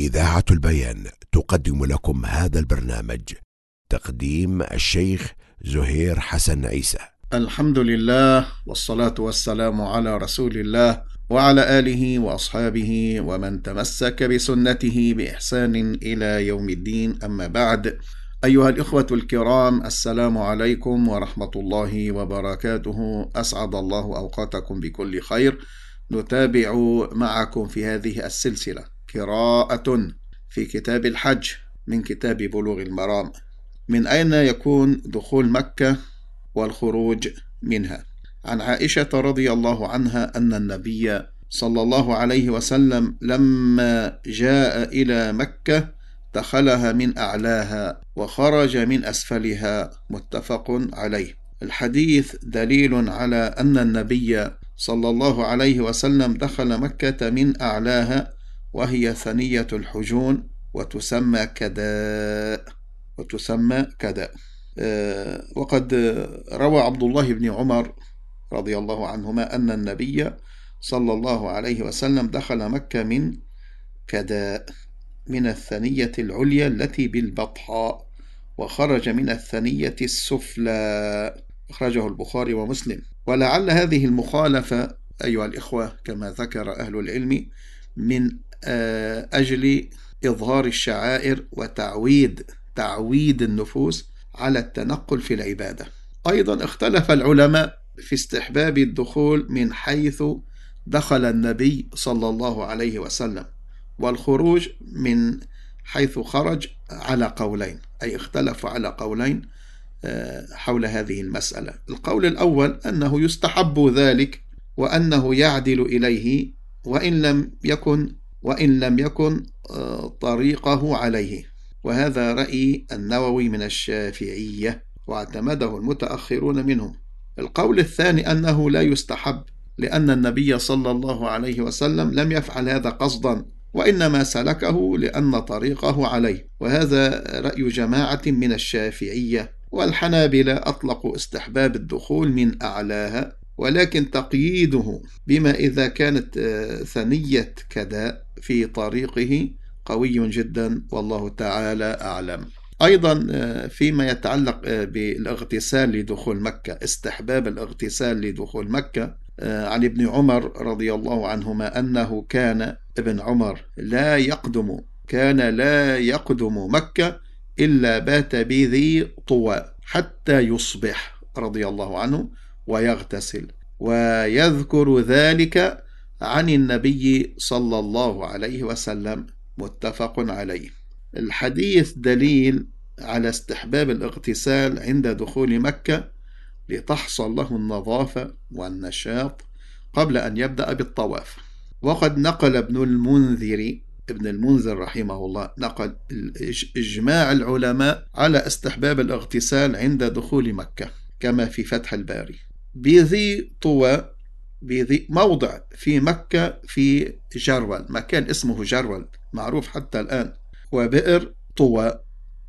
إذاعة البيان تقدم لكم هذا البرنامج تقديم الشيخ زهير حسن عيسى. الحمد لله والصلاة والسلام على رسول الله وعلى آله وأصحابه ومن تمسك بسنته بإحسان إلى يوم الدين. أما بعد أيها الإخوة الكرام السلام عليكم ورحمة الله وبركاته. أسعد الله أوقاتكم بكل خير. نتابع معكم في هذه السلسلة. قراءة في كتاب الحج من كتاب بلوغ المرام. من أين يكون دخول مكة والخروج منها؟ عن عائشة رضي الله عنها أن النبي صلى الله عليه وسلم لما جاء إلى مكة دخلها من أعلاها وخرج من أسفلها متفق عليه. الحديث دليل على أن النبي صلى الله عليه وسلم دخل مكة من أعلاها وهي ثنية الحجون وتسمى كداء وتسمى كداء. آه، وقد روى عبد الله بن عمر رضي الله عنهما أن النبي صلى الله عليه وسلم دخل مكة من كداء من الثنية العليا التي بالبطحاء وخرج من الثنية السفلى. أخرجه البخاري ومسلم. ولعل هذه المخالفة أيها الإخوة كما ذكر أهل العلم من أجل إظهار الشعائر وتعويد تعويد النفوس على التنقل في العبادة. أيضا اختلف العلماء في استحباب الدخول من حيث دخل النبي صلى الله عليه وسلم والخروج من حيث خرج على قولين أي اختلفوا على قولين آه، حول هذه المسألة. القول الأول أنه يستحب ذلك وأنه يعدل إليه وإن لم يكن وإن لم يكن آه، طريقه عليه. وهذا رأي النووي من الشافعية واعتمده المتأخرون منهم. القول الثاني أنه لا يستحب لأن النبي صلى الله عليه وسلم لم يفعل هذا قصدا وإنما سلكه لأن طريقه عليه. وهذا رأي جماعة من الشافعية والحنابلة أطلقوا استحباب الدخول من أعلاها. ولكن تقييده بما إذا كانت آه، ثنية كذا في طريقه قوي جدا والله تعالى أعلم. أيضا آه، فيما يتعلق آه، بالاغتسال لدخول مكة استحباب الاغتسال لدخول مكة عن ابن عمر رضي الله عنهما أنه كان ابن عمر لا يقدم كان لا يقدم مكة إلا بات بذي طوى حتى يصبح رضي الله عنه. ويغتسل. ويذكر ذلك عن النبي صلى الله عليه وسلم. متفق عليه. الحديث دليل على استحباب الاغتسال عند دخول مكة لتحصل له النظافة والنشاط قبل أن يبدأ بالطواف. وقد نقل ابن المنذر ابن المنذر رحمه الله نقل إجماع العلماء على استحباب الاغتسال عند دخول مكة كما في فتح الباري. بذي طوى بذي موضع في مكة في جرول. مكان اسمه جرول معروف حتى الآن. وبئر طوى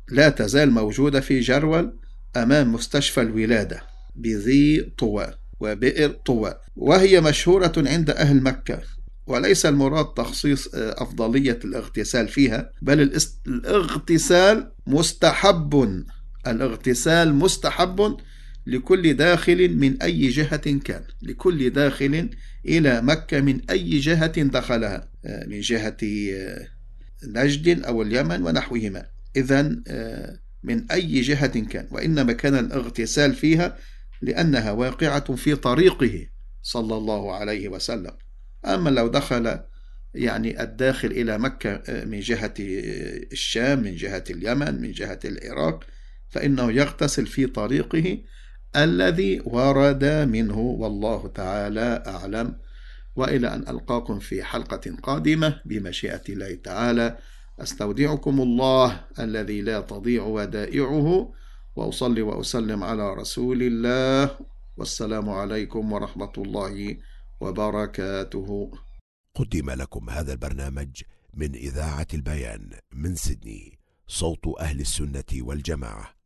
لا تزال موجودة في جرول أمام مستشفى الولادة. بذي طوى وبئر طوى. وهي مشهورة عند أهل مكة. وليس المراد تخصيص آه، أفضلية الاغتسال فيها بل الاغتسال مستحب. الاغتسال مستحب لكل داخل من أي جهة كان. لكل داخل إلى مكة من أي جهة دخلها. آه، من جهة آه، نجد أو اليمن ونحوهما. إذا من أي جهة كان. وإنما كان الاغتسال فيها لأنها واقعة في طريقه صلى الله عليه وسلم. أما لو دخل يعني الداخل إلى مكة آه، من جهة آه، الشام من جهة اليمن من جهة العراق فإنه يغتسل في طريقه الذي ورد منه والله تعالى أعلم. وإلى أن ألقاكم في حلقة قادمة بمشيئة الله تعالى. أستودعكم الله الذي لا تضيع ودائعه. وأصلي وأسلم على رسول الله. والسلام عليكم ورحمة الله وبركاته. قدم لكم هذا البرنامج من إذاعة البيان من سيدني صوت أهل السنة والجماعة.